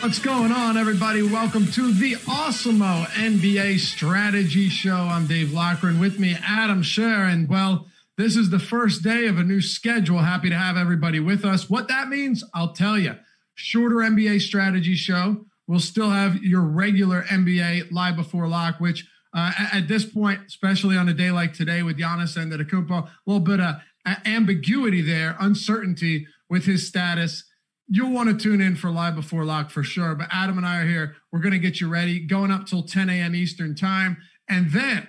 What's going on, everybody? Welcome to the Awesemo NBA Strategy Show. I'm Dave Loughran. With me, Adam Scherer. Well, this is the first day of a new schedule. Happy to have everybody with us. What that means, I'll tell you. Shorter NBA Strategy Show. We'll still have your regular NBA live before lock, which uh, at this point, especially on a day like today with Giannis and the Antetokounmpo, a little bit of ambiguity there, uncertainty with his status you'll want to tune in for live before lock for sure. But Adam and I are here. We're going to get you ready, going up till 10 a.m. Eastern time, and then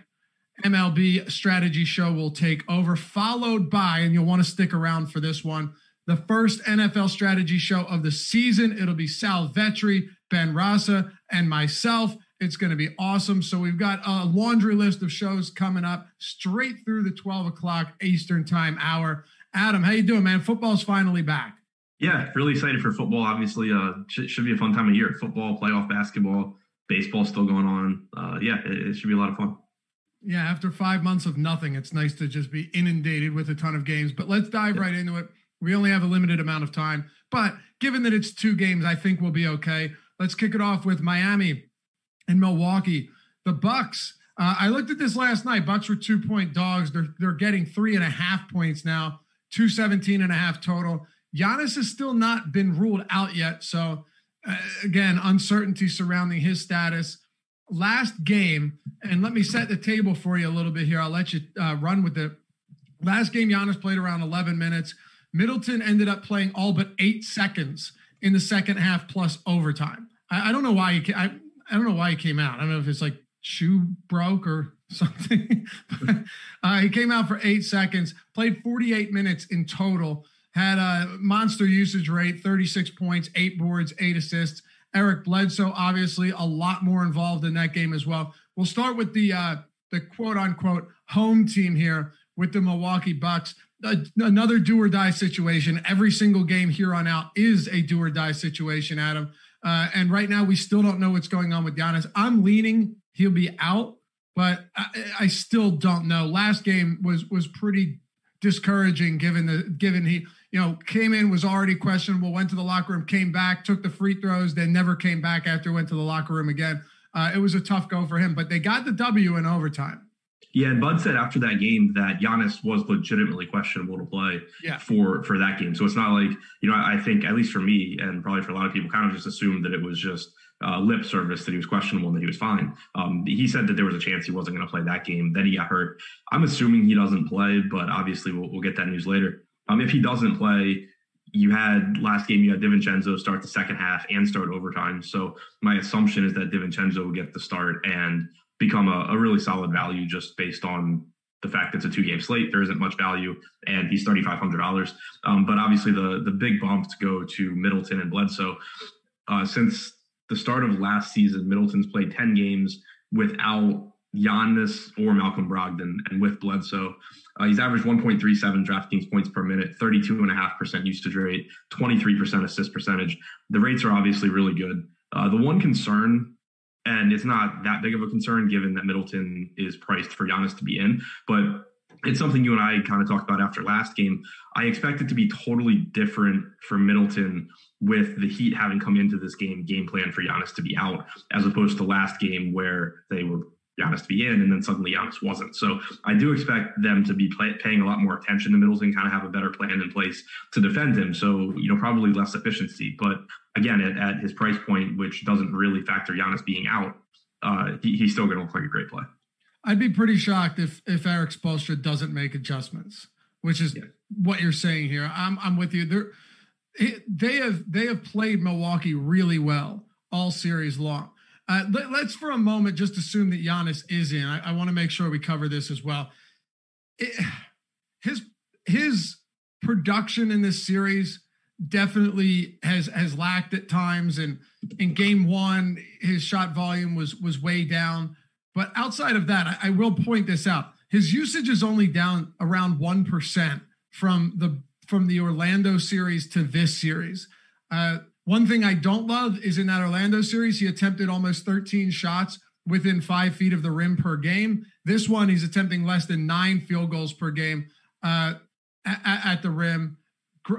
MLB strategy show will take over, followed by, and you'll want to stick around for this one. The first NFL strategy show of the season. It'll be Sal Vetri, Ben Rasa, and myself. It's going to be awesome. So we've got a laundry list of shows coming up straight through the 12 o'clock Eastern time hour. Adam, how you doing, man? Football's finally back. Yeah, really excited for football. Obviously, uh, should, should be a fun time of year. Football, playoff basketball, baseball still going on. Uh, yeah, it, it, should be a lot of fun. Yeah, after five months of nothing, it's nice to just be inundated with a ton of games. But let's dive yeah. right into it. We only have a limited amount of time, but given that it's two games, I think we'll be okay. Let's kick it off with Miami and Milwaukee. The Bucks. Uh, I looked at this last night. Bucks were two point dogs. They're they're getting three and a half points now. 217 and a half total. Giannis has still not been ruled out yet. So, uh, again, uncertainty surrounding his status. Last game, and let me set the table for you a little bit here. I'll let you uh, run with it. Last game, Giannis played around 11 minutes. Middleton ended up playing all but eight seconds in the second half plus overtime. I, I don't know why he. I, I don't know why he came out. I don't know if it's like shoe broke or something. but, uh, he came out for eight seconds, played 48 minutes in total had a monster usage rate 36 points, eight boards, eight assists. Eric Bledsoe, obviously, a lot more involved in that game as well. We'll start with the uh, the quote unquote home team here with the Milwaukee Bucks. Another do or die situation. Every single game here on out is a do or die situation, Adam. Uh, and right now, we still don't know what's going on with Giannis. I'm leaning he'll be out, but I, I still don't know. Last game was was pretty discouraging given the given he you know, came in, was already questionable, went to the locker room, came back, took the free throws, then never came back after went to the locker room again. Uh, it was a tough go for him, but they got the W in overtime. Yeah, and Bud said after that game that Giannis was legitimately questionable to play yeah. for for that game. So it's not like you know I think at least for me and probably for a lot of people, kind of just assumed that it was just uh, lip service that he was questionable and that he was fine. Um, he said that there was a chance he wasn't going to play that game. Then he got hurt. I'm assuming he doesn't play, but obviously we'll, we'll get that news later. Um, if he doesn't play, you had last game you had DiVincenzo start the second half and start overtime. So my assumption is that DiVincenzo will get the start and become a, a really solid value just based on the fact it's a two game slate. There isn't much value, and he's thirty five hundred dollars. Um, but obviously the the big bumps go to Middleton and Bledsoe. Uh, since the start of last season, Middleton's played ten games without Giannis or Malcolm Brogdon, and with Bledsoe, uh, he's averaged 1.37 DraftKings points per minute, 32.5% usage rate, 23% assist percentage. The rates are obviously really good. Uh, the one concern, and it's not that big of a concern given that Middleton is priced for Giannis to be in, but it's something you and I kind of talked about after last game. I expect it to be totally different for Middleton with the Heat having come into this game game plan for Giannis to be out, as opposed to last game where they were Giannis to be in, and then suddenly Giannis wasn't. So I do expect them to be play, paying a lot more attention to Middleton, kind of have a better plan in place to defend him. So you know probably less efficiency, but again at, at his price point, which doesn't really factor Giannis being out, uh, he, he's still going to look like a great play. I'd be pretty shocked if if Erik Spoelstra doesn't make adjustments, which is yeah. what you're saying here. I'm I'm with you. They're, they have they have played Milwaukee really well all series long. Uh, let, us for a moment just assume that Giannis is in. I, I want to make sure we cover this as well. It, his his production in this series definitely has has lacked at times, and in Game One, his shot volume was was way down. But outside of that, I, I will point this out: his usage is only down around one percent from the from the Orlando series to this series. Uh, one thing I don't love is in that Orlando series, he attempted almost 13 shots within five feet of the rim per game. This one, he's attempting less than nine field goals per game uh, at, at, the rim.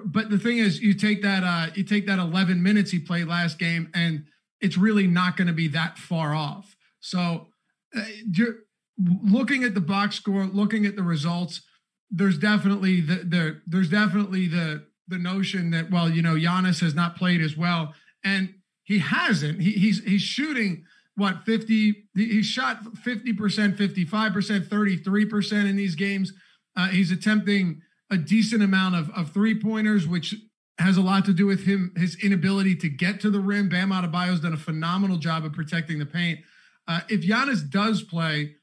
But the thing is, you take that uh, you take that 11 minutes he played last game, and it's really not going to be that far off. So, uh, looking at the box score, looking at the results, there's definitely the, the there's definitely the the notion that well, you know, Giannis has not played as well, and he hasn't. He, he's he's shooting what 50 he shot 50% 55% 33% in these games. Uh, he's attempting a decent amount of, of three pointers which has a lot to do with him his inability to get to the rim. Bam Adebayo's done a phenomenal job of protecting the paint. Uh, if Giannis does play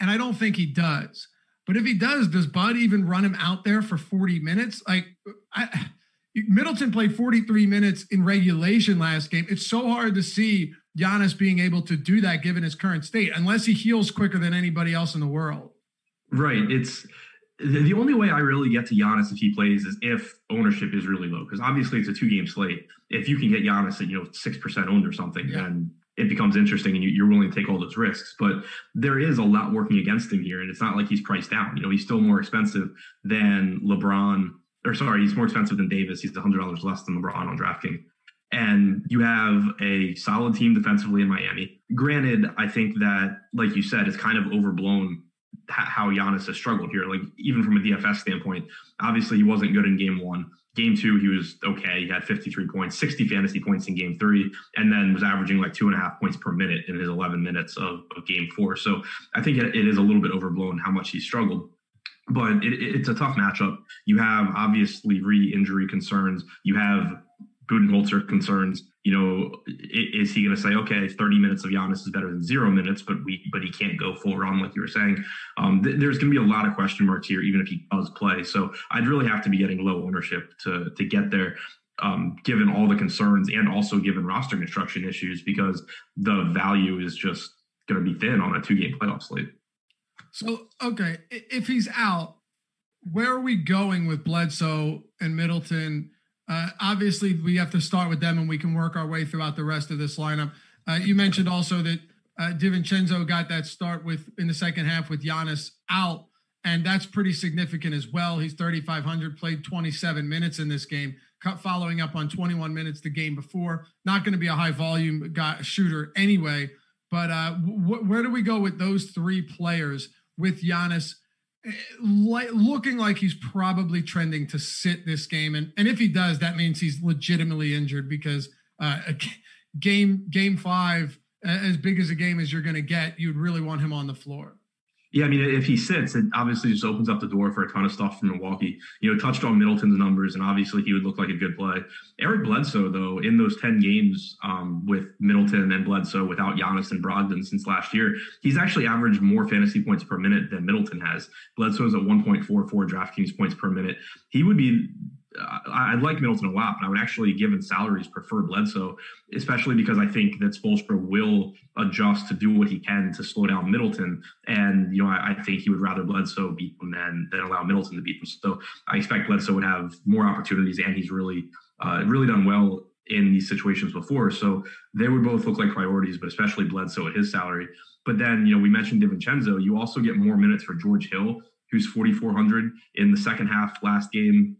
and I don't think he does but if he does, does Bud even run him out there for 40 minutes? Like I, Middleton played 43 minutes in regulation last game. It's so hard to see Giannis being able to do that given his current state, unless he heals quicker than anybody else in the world. Right. It's the only way I really get to Giannis if he plays is if ownership is really low, because obviously it's a two game slate. If you can get Giannis at you know six percent owned or something, yeah. then it becomes interesting and you, are willing to take all those risks. But there is a lot working against him here, and it's not like he's priced down. You know, he's still more expensive than LeBron, or sorry, he's more expensive than Davis. He's hundred dollars less than LeBron on DraftKings. And you have a solid team defensively in Miami. Granted, I think that, like you said, it's kind of overblown how Giannis has struggled here. Like even from a DFS standpoint, obviously he wasn't good in game one. Game two, he was okay. He had 53 points, 60 fantasy points in game three, and then was averaging like two and a half points per minute in his 11 minutes of, of game four. So I think it, is a little bit overblown how much he struggled but it, it's a tough matchup. You have obviously re-injury concerns. You have Budenholzer concerns. You know, is he going to say, okay, 30 minutes of Giannis is better than zero minutes, but we, but he can't go full run like you were saying. Um, th- there's going to be a lot of question marks here, even if he does play. So I'd really have to be getting low ownership to to get there. Um, given all the concerns and also given roster construction issues, because the value is just going to be thin on a two game playoff slate. So, okay, if he's out, where are we going with Bledsoe and Middleton? Uh, obviously, we have to start with them, and we can work our way throughout the rest of this lineup. Uh, you mentioned also that uh, DiVincenzo got that start with in the second half with Giannis out, and that's pretty significant as well. He's 3,500, played 27 minutes in this game, following up on 21 minutes the game before. Not going to be a high volume guy, shooter anyway. But uh, w- where do we go with those three players with Giannis? Looking like he's probably trending to sit this game. And and if he does that means he's legitimately injured because uh game game 5 as big as a game as you're going to get you'd really want him on the floor yeah, I mean, if he sits, it obviously just opens up the door for a ton of stuff from Milwaukee. You know, touched on Middleton's numbers, and obviously he would look like a good play. Eric Bledsoe, though, in those 10 games um, with Middleton and Bledsoe without Giannis and Brogdon since last year, he's actually averaged more fantasy points per minute than Middleton has. Bledsoe's at 1.44 DraftKings points per minute. He would be I, like Middleton a lot, but I would actually, given salaries, prefer Bledsoe, especially because I think that Spoelstra will adjust to do what he can to slow down Middleton. And, you know, I, I think he would rather Bledsoe beat him than, than allow Middleton to beat him. So I expect Bledsoe would have more opportunities, and he's really, uh, really done well in these situations before. So they would both look like priorities, but especially Bledsoe at his salary. But then, you know, we mentioned DiVincenzo. You also get more minutes for George Hill who's 4,400 in the second half last game.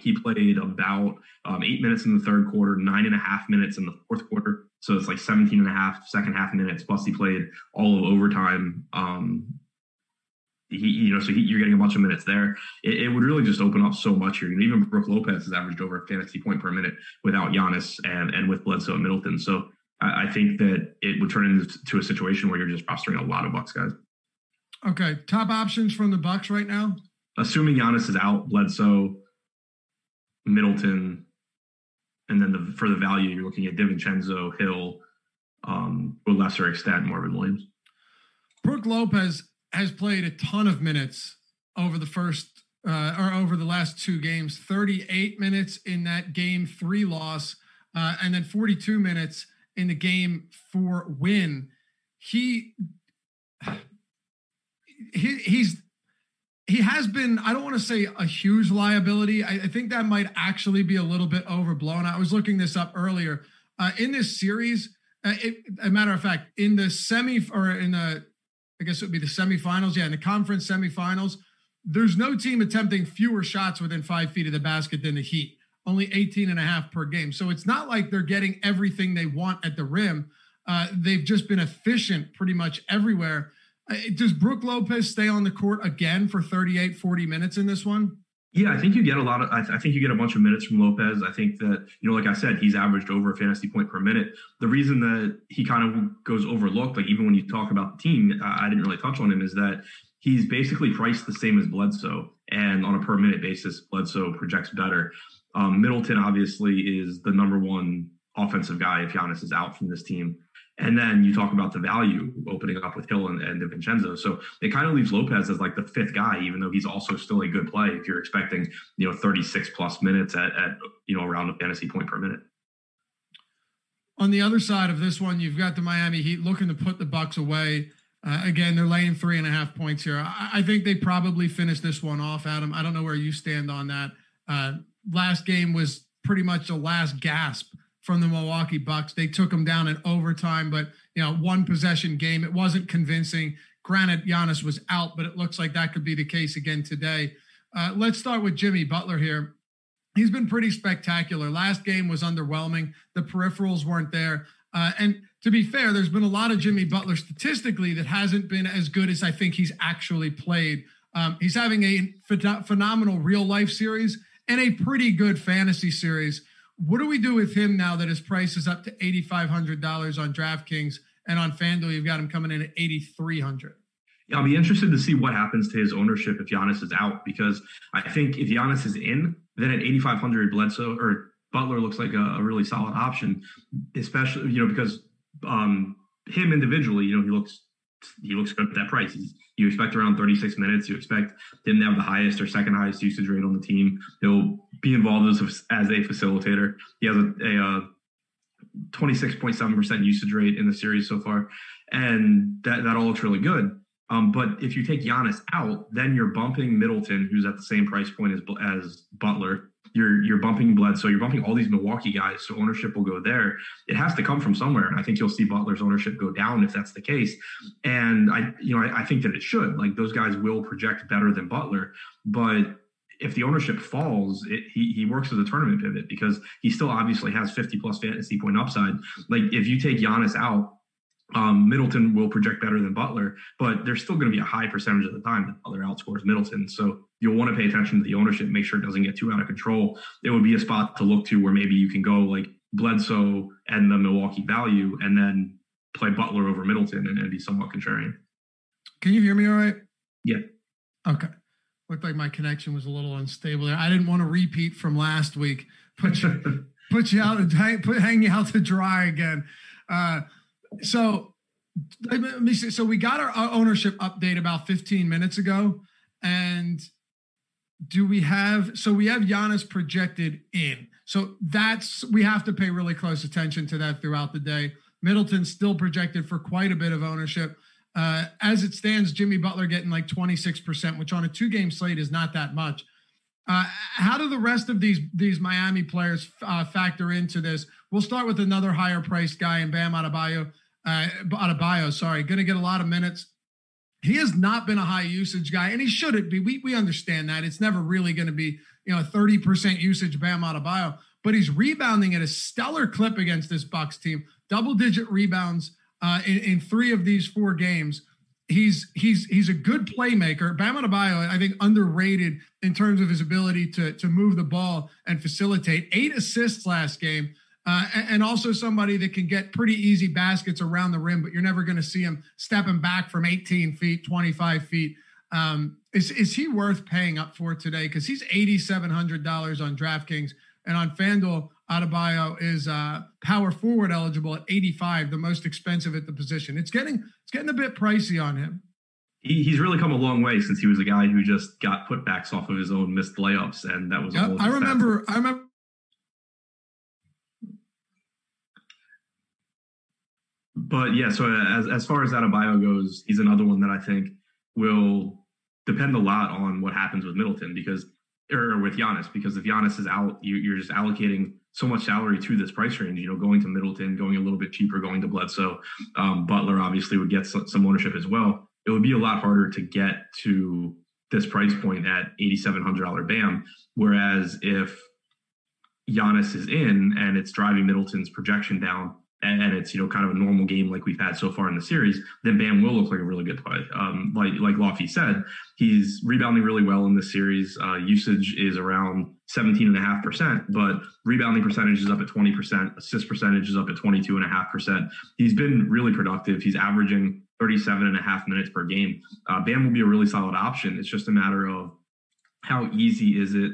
He played about um, eight minutes in the third quarter, nine and a half minutes in the fourth quarter. So it's like 17 and a half second half minutes. Plus, he played all of overtime. Um, he, you know, so he, you're getting a bunch of minutes there. It, it, would really just open up so much here. You know, even Brook Lopez has averaged over a fantasy point per minute without Giannis and and with Bledsoe and Middleton. So I, I think that it would turn into a situation where you're just rostering a lot of Bucks guys. Okay, top options from the Bucks right now. Assuming Giannis is out, Bledsoe, Middleton, and then the, for the value, you're looking at DiVincenzo, Hill, um, to a lesser extent, Marvin Williams. Brook Lopez has played a ton of minutes over the first uh, or over the last two games 38 minutes in that game three loss, uh, and then 42 minutes in the game four win. He, he he's he has been, I don't want to say a huge liability. I, I, think that might actually be a little bit overblown. I was looking this up earlier. Uh, in this series, uh, it, a matter of fact, in the semi or in the, I guess it would be the semifinals. Yeah, in the conference semifinals, there's no team attempting fewer shots within five feet of the basket than the Heat, only 18 and a half per game. So it's not like they're getting everything they want at the rim. Uh, they've just been efficient pretty much everywhere. Uh, does Brook Lopez stay on the court again for 38, 40 minutes in this one? Yeah, I think you get a lot of. I, th- I, think you get a bunch of minutes from Lopez. I think that you know, like I said, he's averaged over a fantasy point per minute. The reason that he kind of goes overlooked, like even when you talk about the team, I, I didn't really touch on him, is that he's basically priced the same as Bledsoe, and on a per minute basis, Bledsoe projects better. Um, Middleton obviously is the number one offensive guy if Giannis is out from this team. And then you talk about the value opening up with Hill and, and DiVincenzo. So it kind of leaves Lopez as like the fifth guy, even though he's also still a good play if you're expecting, you know, 36 plus minutes at, at you know, around a fantasy point per minute. On the other side of this one, you've got the Miami Heat looking to put the Bucks away. Uh, again, they're laying three and a half points here. I, I, think they probably finish this one off, Adam. I don't know where you stand on that. Uh, last game was pretty much the last gasp from the Milwaukee Bucks. They took them down in overtime, but you know, one possession game. It wasn't convincing. Granted, Giannis was out, but it looks like that could be the case again today. Uh, let's start with Jimmy Butler here. He's been pretty spectacular. Last game was underwhelming. The peripherals weren't there. Uh, and to be fair, there's been a lot of Jimmy Butler statistically that hasn't been as good as I think he's actually played. Um, he's having a ph- phenomenal real life series and a pretty good fantasy series. What do we do with him now that his price is up to $8,500 on DraftKings and on FanDuel, you've got him coming in at 8,300? Yeah, I'll be interested to see what happens to his ownership if Giannis is out because I think if Giannis is in, then at 8,500 Bledsoe or Butler looks like a, a, really solid option, especially, you know, because um, him individually, you know, he looks he looks good at that price. You expect around 36 minutes. You expect him to have the highest or second highest usage rate on the team. He'll be involved as a, as a facilitator. He has a, a, a 26.7% usage rate in the series so far. And that, that all looks really good. Um, but if you take Giannis out, then you're bumping Middleton, who's at the same price point as, as Butler, you're you're bumping Bledsoe, you're bumping all these Milwaukee guys, so ownership will go there. It has to come from somewhere, and I think you'll see Butler's ownership go down if that's the case. And I, you know, I, I think that it should. Like those guys will project better than Butler, but if the ownership falls, it, he he works as a tournament pivot because he still obviously has 50 plus fantasy point upside. Like if you take Giannis out, um, Middleton will project better than Butler, but there's still going to be a high percentage of the time that Butler outscores Middleton. So you'll want to pay attention to the ownership, make sure it doesn't get too out of control. It would be a spot to look to where maybe you can go like Bledsoe and the Milwaukee value, and then play Butler over Middleton and, and be somewhat contrarian. Can you hear me all right? Yeah. Okay. Looked like my connection was a little unstable there. I didn't want to repeat from last week. Put you, put you out, hang, put hang you out to dry again. Uh, so let me see. So we got our ownership update about 15 minutes ago, and do we have? So we have Giannis projected in. So that's we have to pay really close attention to that throughout the day. Middleton still projected for quite a bit of ownership. Uh, as it stands, Jimmy Butler getting like 26%, which on a two game slate is not that much. Uh, how do the rest of these these Miami players uh, factor into this? We'll start with another higher priced guy in Bam Adebayo uh, Adebayo, sorry, going to get a lot of minutes. he has not been a high usage guy, and he shouldn't be. We we understand that it's never really going to be you know a thirty percent usage Bam Adebayo, but he's rebounding at a stellar clip against this Bucks team, double digit rebounds uh, in, in three of these four games. He's he's he's a good playmaker. Bam Adebayo, I think, underrated in terms of his ability to to move the ball and facilitate. Eight assists last game. Uh, and also somebody that can get pretty easy baskets around the rim, but you're never going to see him stepping back from 18 feet, 25 feet. Um, is is he worth paying up for today? Because he's eighty seven hundred dollars on DraftKings, and on FanDuel, Adebayo is uh, power forward eligible at eighty five, the most expensive at the position. It's getting it's getting a bit pricey on him. He, he's really come a long way since he was a guy who just got putbacks off of his own missed layups, and that was. Yep, I remember. I remember but yeah, so as as far as Adebayo goes, he's another one that I think will depend a lot on what happens with Middleton because or with Giannis because if Giannis is out, you, you're just allocating so much salary to this price range. You know, going to Middleton, going a little bit cheaper, going to Bledsoe, um, Butler obviously would get some ownership as well. It would be a lot harder to get to this price point at eighty seven hundred dollar BAM. Whereas if Giannis is in and it's driving Middleton's projection down, and it's you know kind of a normal game like we've had so far in the series, then Bam will look like a really good play. Um, like like Lofty said, he's rebounding really well in this series. Uh, usage is around 17.5%, but rebounding percentage is up at 20%, assist percentage is up at 22.5%. He's been really productive. He's averaging 37 and a half minutes per game. Uh, Bam will be a really solid option. It's just a matter of how easy is it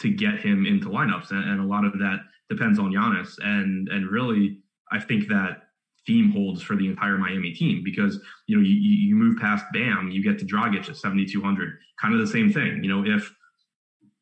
to get him into lineups, and, and a lot of that depends on Giannis. And and really, I think that theme holds for the entire Miami team because you know you, you move past Bam, you get to Dragic at 7,200, kind of the same thing. You know, if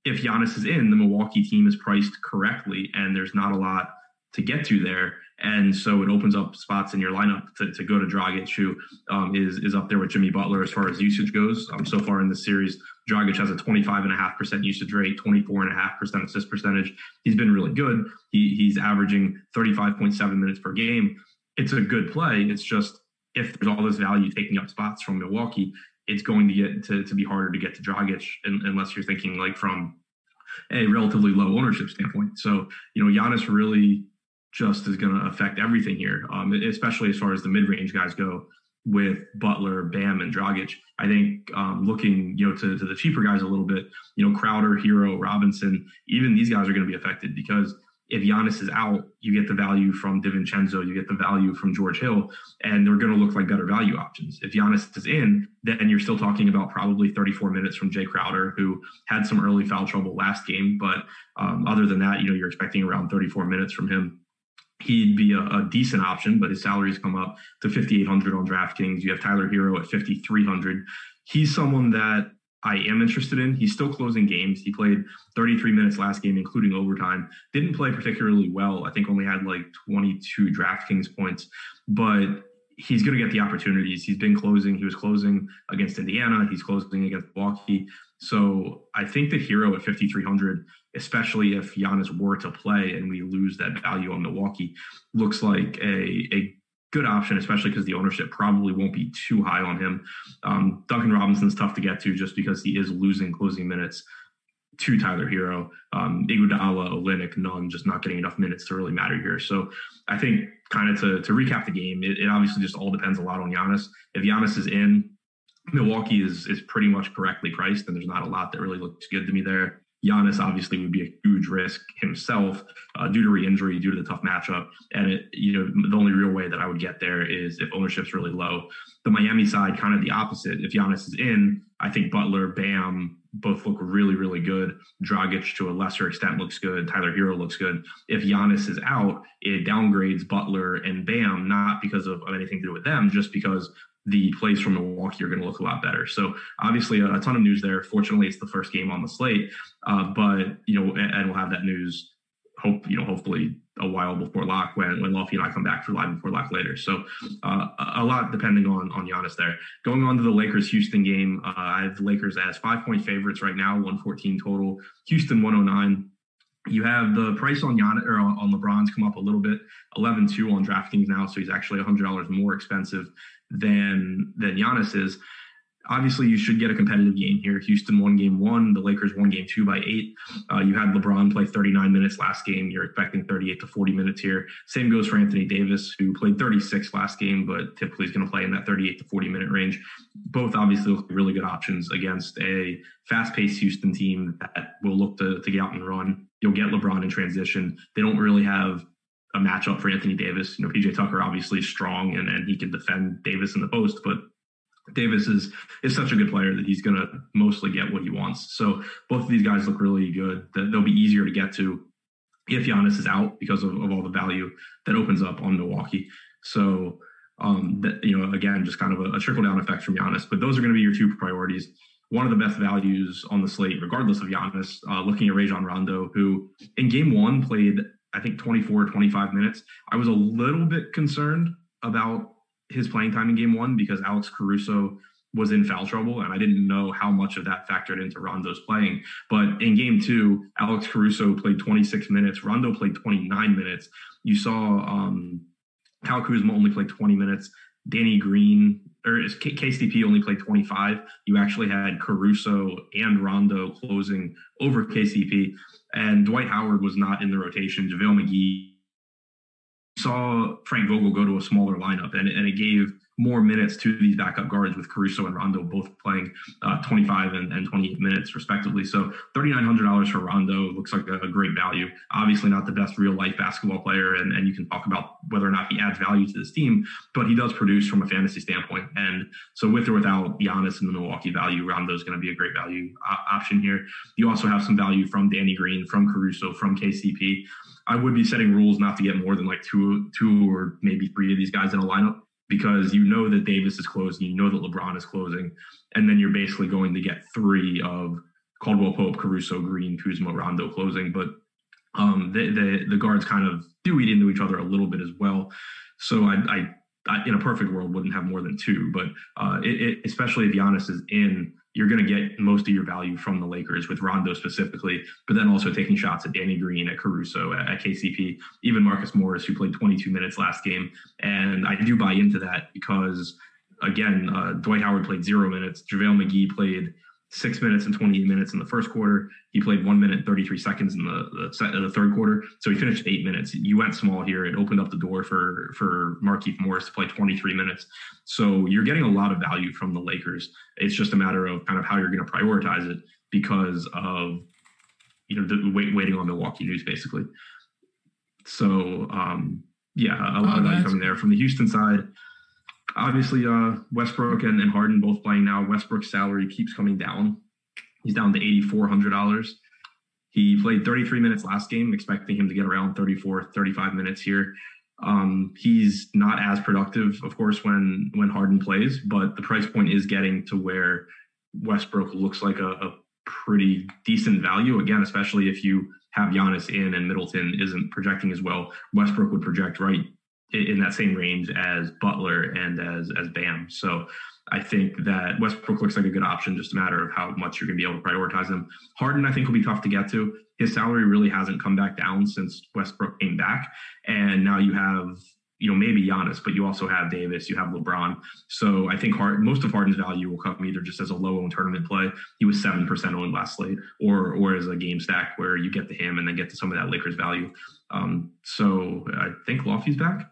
if Giannis is in, the Milwaukee team is priced correctly, and there's not a lot to get to there, and so it opens up spots in your lineup to, to go to Dragic, who um, is is up there with Jimmy Butler as far as usage goes. Um, so far in this series, Dragic has a 25.5% usage rate, 24.5% assist percentage. He's been really good. He, he's averaging 35.7 minutes per game. It's a good play. It's just if there's all this value taking up spots from Milwaukee, it's going to get to, to be harder to get to Dragic unless you're thinking like from a relatively low ownership standpoint. So, you know, Giannis really just is going to affect everything here, um, especially as far as the mid range guys go with Butler, Bam, and Dragic. I think um, looking, you know, to, to the cheaper guys a little bit, you know, Crowder, Herro, Robinson, even these guys are going to be affected because if Giannis is out, you get the value from DiVincenzo, you get the value from George Hill, and they're going to look like better value options. If Giannis is in, then you're still talking about probably 34 minutes from Jae Crowder, who had some early foul trouble last game. But um, other than that, you know, you're expecting around 34 minutes from him he'd be a, a, decent option, but his salary's come up to 5,800 on DraftKings. You have Tyler Herro at 5,300. He's someone that I am interested in. He's still closing games. He played 33 minutes last game, including overtime. Didn't play particularly well. I think only had like 22 DraftKings points, but he's going to get the opportunities. He's been closing. He was closing against Indiana. He's closing against Milwaukee. So I think that Herro at 5,300, especially if Giannis were to play and we lose that value on Milwaukee, looks like a, a good option, especially because the ownership probably won't be too high on him. Um, Duncan Robinson's tough to get to just because he is losing closing minutes to Tyler Herro. Um, Iguodala, none, just not getting enough minutes to really matter here. So I think kind of to, to recap the game, it, it obviously just all depends a lot on Giannis. If Giannis is in, Milwaukee is is pretty much correctly priced, and there's not a lot that really looks good to me there. Giannis obviously would be a huge risk himself uh, due to re-injury, due to the tough matchup, and it you know the only real way that I would get there is if ownership's really low. The Miami side, kind of the opposite. If Giannis is in, I think Butler, Bam, both look really really good. Dragic to a lesser extent looks good. Tyler Herro looks good. If Giannis is out, it downgrades Butler and Bam not because of anything to do with them, just because the plays from Milwaukee are going to look a lot better. So obviously a, ton of news there. Fortunately, it's the first game on the slate, uh, but you know, and, and, we'll have that news. Hope you know, hopefully a while before lock when when Lofty and I come back for live before lock later. So uh, a lot depending on on Giannis there. Going on to the Lakers Houston game, uh, I have the Lakers as five point favorites right now, one fourteen total. Houston one hundred oh nine. You have the price on Giannis or on, on LeBron's come up a little bit, 11-2 on DraftKings now, so he's actually $100 more expensive than than Giannis is. obviously you should get a competitive game here. Houston won game one, the Lakers won game two by eight. Uh, you had LeBron play 39 minutes last game. You're expecting 38 to 40 minutes here. Same goes for Anthony Davis, who played 36 last game, but typically is going to play in that 38 to 40 minute range. Both obviously look really good options against a fast paced Houston team that will look to, to get out and run. You'll get LeBron in transition. They don't really have a matchup for Anthony Davis. You know, PJ Tucker obviously strong and, and he can defend Davis in the post, but Davis is is such a good player that he's going to mostly get what he wants. So both of these guys look really good. They'll be easier to get to if Giannis is out because of, of all the value that opens up on Milwaukee. So um, that you know, again, just kind of a, a trickle down effect from Giannis. But those are going to be your two priorities. One of the best values on the slate, regardless of Giannis, uh, looking at Rajon Rondo, who in game one played, I think, 24 or 25 minutes. I was a little bit concerned about his playing time in game one because Alex Caruso was in foul trouble, and I didn't know how much of that factored into Rondo's playing. But in game two, Alex Caruso played 26 minutes. Rondo played 29 minutes. You saw um, Kyle Kuzma only played 20 minutes. Danny Green or KCP only played 25. You actually had Caruso and Rondo closing over KCP, and Dwight Howard was not in the rotation. JaVale McGee saw Frank Vogel go to a smaller lineup, and, and it gave more minutes to these backup guards with Caruso and Rondo both playing uh, 25 and, and 28 minutes respectively. So $3,900 for Rondo looks like a, a, great value. Obviously not the best real life basketball player, and, and you can talk about whether or not he adds value to this team, but he does produce from a fantasy standpoint. And so with or without Giannis and the Milwaukee value, Rondo is going to be a great value uh, option here. You also have some value from Danny Green, from Caruso, from KCP. I would be setting rules not to get more than like two, two or maybe three of these guys in a lineup because you know that Davis is closing, you know that LeBron is closing, and then you're basically going to get three of Caldwell Pope, Caruso, Green, Kuzma, Rondo closing. But um, the, the, the guards kind of do eat into each other a little bit as well. So I, I, I in a perfect world wouldn't have more than two, but uh, it, it, especially if Giannis is in you're going to get most of your value from the Lakers with Rondo specifically, but then also taking shots at Danny Green, at Caruso, at, at KCP, even Marcus Morris, who played 22 minutes last game. And I do buy into that because, again, uh, Dwight Howard played zero minutes. JaVale McGee played six minutes and 28 minutes in the first quarter. He played one minute 33 seconds in the the, the third quarter. So he finished eight minutes. You went small here. It opened up the door for for Markieff Morris to play 23 minutes. So you're getting a lot of value from the Lakers. It's just a matter of kind of how you're going to prioritize it because of you know the wait, waiting on Milwaukee news basically. So um, yeah, a lot oh, of value coming there from the Houston side obviously uh, Westbrook and, and Harden both playing now. Westbrook's salary keeps coming down. He's down to eighty four hundred dollars. He played 33 minutes last game, expecting him to get around 34, 35 minutes here. Um, he's not as productive, of course, when when Harden plays, but the price point is getting to where Westbrook looks like a, a pretty decent value. Again, especially if you have Giannis in and Middleton isn't projecting as well. Westbrook would project right in that same range as Butler and as as Bam. So I think that Westbrook looks like a good option, just a matter of how much you're going to be able to prioritize him. Harden, I think, will be tough to get to. His salary really hasn't come back down since Westbrook came back, and now you have you know maybe Giannis, but you also have Davis, you have LeBron. So I think Hard, most of Harden's value will come either just as a low owned tournament play. He was seven percent owned last slate, or or as a game stack where you get to him and then get to some of that Lakers value. Um, so I think Lofty's back.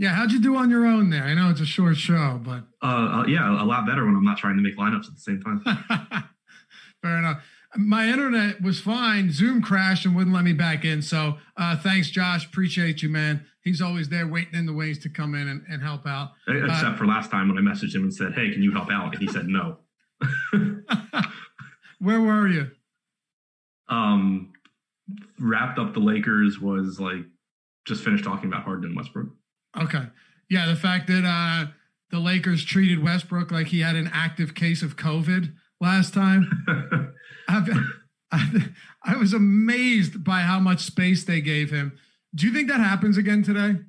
Yeah, how'd you do on your own there? I know it's a short show, but uh, uh, yeah, a lot better when I'm not trying to make lineups at the same time. Fair enough. My internet was fine. Zoom crashed and wouldn't let me back in. So uh, thanks, Josh. Appreciate you, man. He's always there waiting in the wings to come in and, and help out. Except uh, for last time when I messaged him and said, "Hey, can you help out?" and he said no. Where were you? Um, wrapped up the Lakers was like just finished talking about Harden and Westbrook. Okay. Yeah, the fact that uh, the Lakers treated Westbrook like he had an active case of COVID last time. I, I was amazed by how much space they gave him. Do you think that happens again today?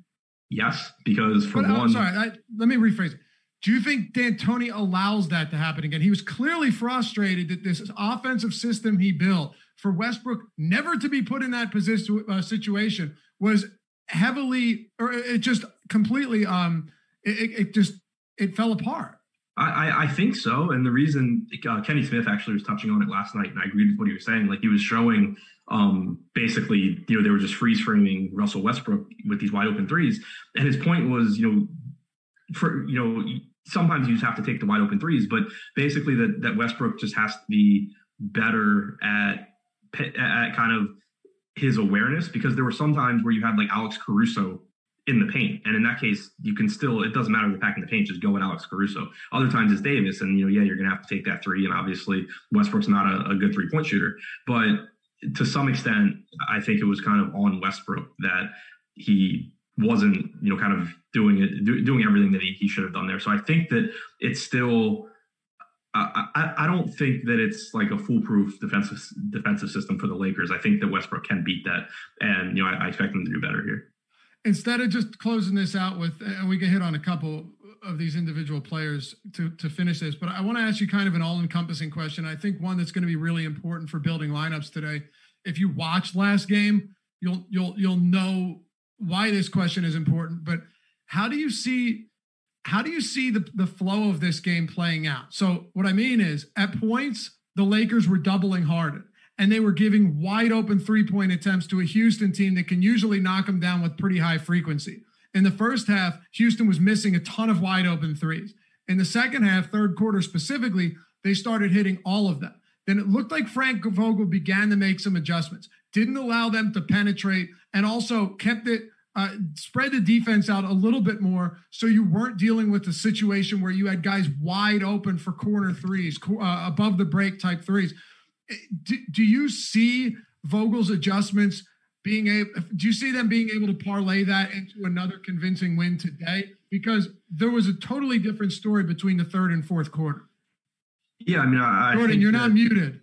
Yes, because for but, uh, one, sorry, I, let me rephrase it. Do you think D'Antoni allows that to happen again? He was clearly frustrated that this offensive system he built for Westbrook never to be put in that position uh, situation was heavily or it just completely um it, it just it fell apart I, I think so. And the reason uh, Kenny Smith actually was touching on it last night, and I agreed with what he was saying. Like he was showing um, basically, you know, they were just freeze framing Russell Westbrook with these wide open threes. And his point was, you know, for, you know, sometimes you just have to take the wide open threes, but basically that, that Westbrook just has to be better at, at kind of his awareness because there were some times where you had like Alex Caruso in the paint. And in that case, you can still, it doesn't matter the you're the paint, just go at Alex Caruso. Other times it's Davis. And, you know, yeah, you're going to have to take that three. And obviously Westbrook's not a, a good three point shooter. But to some extent, I think it was kind of on Westbrook that he wasn't, you know, kind of doing it, do, doing everything that he, he should have done there. So I think that it's still, I, I, don't think that it's like a foolproof defensive defensive system for the Lakers. I think that Westbrook can beat that, and you know I, I expect them to do better here instead of just closing this out with, and we can hit on a couple of these individual players to to finish this, but I want to ask you kind of an all-encompassing question. I think one that's going to be really important for building lineups today. If you watched last game, you'll you'll you'll know why this question is important. But how do you see how do you see the the flow of this game playing out? So what I mean is, at points the Lakers were doubling Harden and they were giving wide open three point attempts to a Houston team that can usually knock them down with pretty high frequency. In the first half, Houston was missing a ton of wide open threes. In the second half, third quarter specifically, they started hitting all of them. Then it looked like Frank Vogel began to make some adjustments, didn't allow them to penetrate, and also kept it uh, spread the defense out a little bit more so you weren't dealing with a situation where you had guys wide open for corner threes, uh, above the break type threes do, do you see Vogel's adjustments being able? Do you see them being able to parlay that into another convincing win today? Because there was a totally different story between the third and fourth quarter. Yeah, I mean, I, Jordan, you're not muted.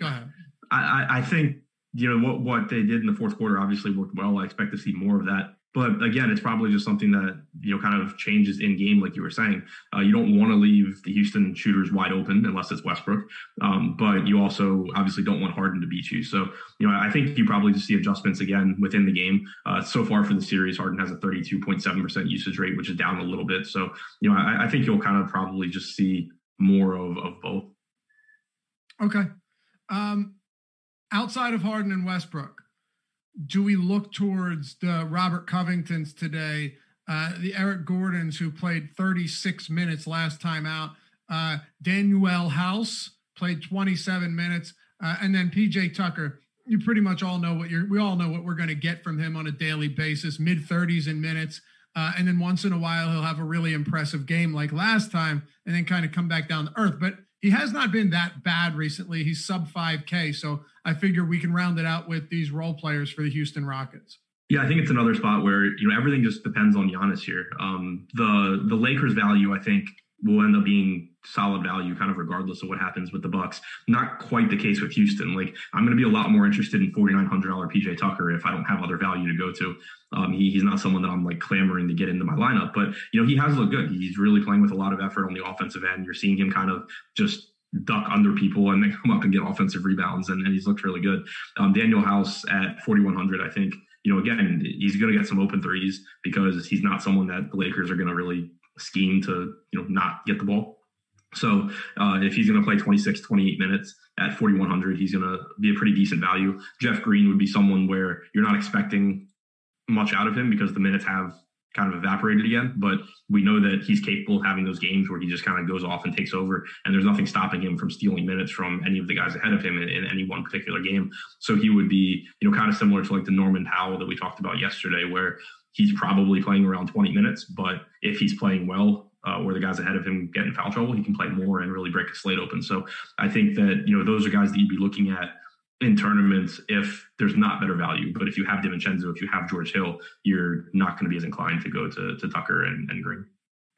Go ahead. I, I think you know what what they did in the fourth quarter obviously worked well. I expect to see more of that but again, it's probably just something that you know kind of changes in game, like you were saying. Uh, you don't want to leave the Houston shooters wide open unless it's Westbrook, um, but you also obviously don't want Harden to beat you. So you know, I think you probably just see adjustments again within the game. Uh, so far for the series, Harden has a 32.7 percent usage rate, which is down a little bit. So you know, I, I think you'll kind of probably just see more of of both. Okay. Um, outside of Harden and Westbrook, do we look towards the Robert Covingtons today, uh, the Eric Gordons who played 36 minutes last time out, uh, Danuel House played 27 minutes, uh, and then PJ Tucker. You pretty much all know what you're. We all know what we're going to get from him on a daily basis, mid 30s in minutes. Uh, and then once in a while he'll have a really impressive game like last time, and then kind of come back down to earth. But he has not been that bad recently. He's sub 5K. So I figure we can round it out with these role players for the Houston Rockets. Yeah, I think it's another spot where you know everything just depends on Giannis here. Um, the the Lakers' value, I think, will end up being solid value, kind of regardless of what happens with the Bucks. Not quite the case with Houston. Like I'm going to be a lot more interested in forty nine hundred dollar PJ Tucker if I don't have other value to go to. Um, he, he's not someone that I'm like clamoring to get into my lineup, but you know he has looked good. He's really playing with a lot of effort on the offensive end. You're seeing him kind of just duck under people and then come up and get offensive rebounds, and, and he's looked really good. Um, Danuel House at 4100, I think. You know, again, he's going to get some open threes because he's not someone that the Lakers are going to really scheme to, you know, not get the ball. So uh, if he's going to play 26, 28 minutes at 4,100, he's going to be a pretty decent value. Jeff Green would be someone where you're not expecting much out of him because the minutes have kind of evaporated again. But we know that he's capable of having those games where he just kind of goes off and takes over, and there's nothing stopping him from stealing minutes from any of the guys ahead of him in, in any one particular game. So he would be, you know, kind of similar to like the Norman Powell that we talked about yesterday, where he's probably playing around 20 minutes, but if he's playing well, uh, where the guys ahead of him get in foul trouble, he can play more and really break a slate open. So I think that you know those are guys that you'd be looking at in tournaments if there's not better value. But if you have DiVincenzo, if you have George Hill, you're not going to be as inclined to go to, to Tucker and, and Green.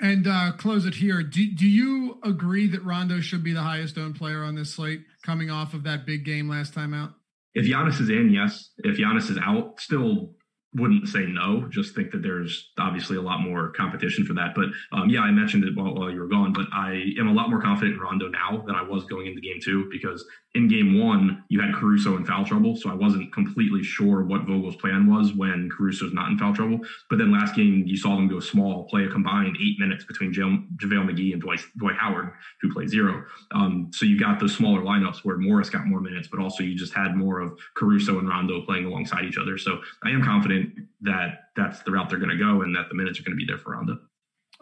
And uh, close it here. Do, do you agree that Rondo should be the highest owned player on this slate coming off of that big game last time out? If Giannis is in, yes. If Giannis is out, still wouldn't say no. Just think that there's obviously a lot more competition for that. But um, yeah, I mentioned it while, while, you were gone, but I am a lot more confident in Rondo now than I was going into game two because in game one, you had Caruso in foul trouble. So I wasn't completely sure what Vogel's plan was when Caruso's not in foul trouble. But then last game, you saw them go small, play a combined eight minutes between JaVale McGee and Dwight, Dwight Howard, who played zero. Um, so you got those smaller lineups where Morris got more minutes, but also you just had more of Caruso and Rondo playing alongside each other. So I am confident that that's the route they're going to go and that the minutes are going to be there for Rondo.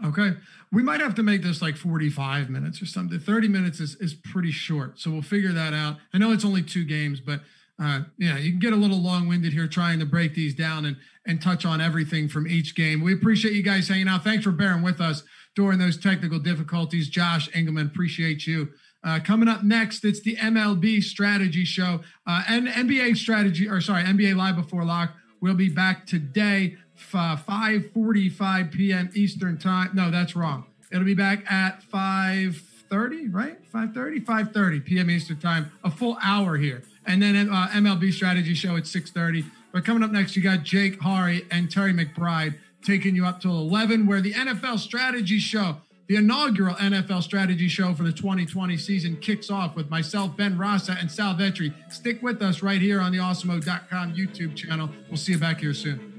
Okay. We might have to make this like 45 minutes or something. 30 minutes is, is pretty short. So we'll figure that out. I know it's only two games, but uh, yeah, you can get a little long winded here trying to break these down and, and touch on everything from each game. We appreciate you guys hanging out. Thanks for bearing with us during those technical difficulties. Josh Engelman, appreciate you. Uh, coming up next, it's the MLB strategy show uh, and NBA strategy, or sorry, NBA live before lock. We'll be back today. 5:45 p.m. Eastern time. No, that's wrong. It'll be back at 5:30, right? 5:30, 5:30 p.m. Eastern time. A full hour here, and then uh, MLB strategy show at 6:30. But coming up next, you got Jake Hari and Terry McBride taking you up till 11, where the NFL strategy show. The inaugural NFL strategy show for the 2020 season kicks off with myself, Ben Rasa, and Sal Vetri. Stick with us right here on the awesemo.com YouTube channel. We'll see you back here soon.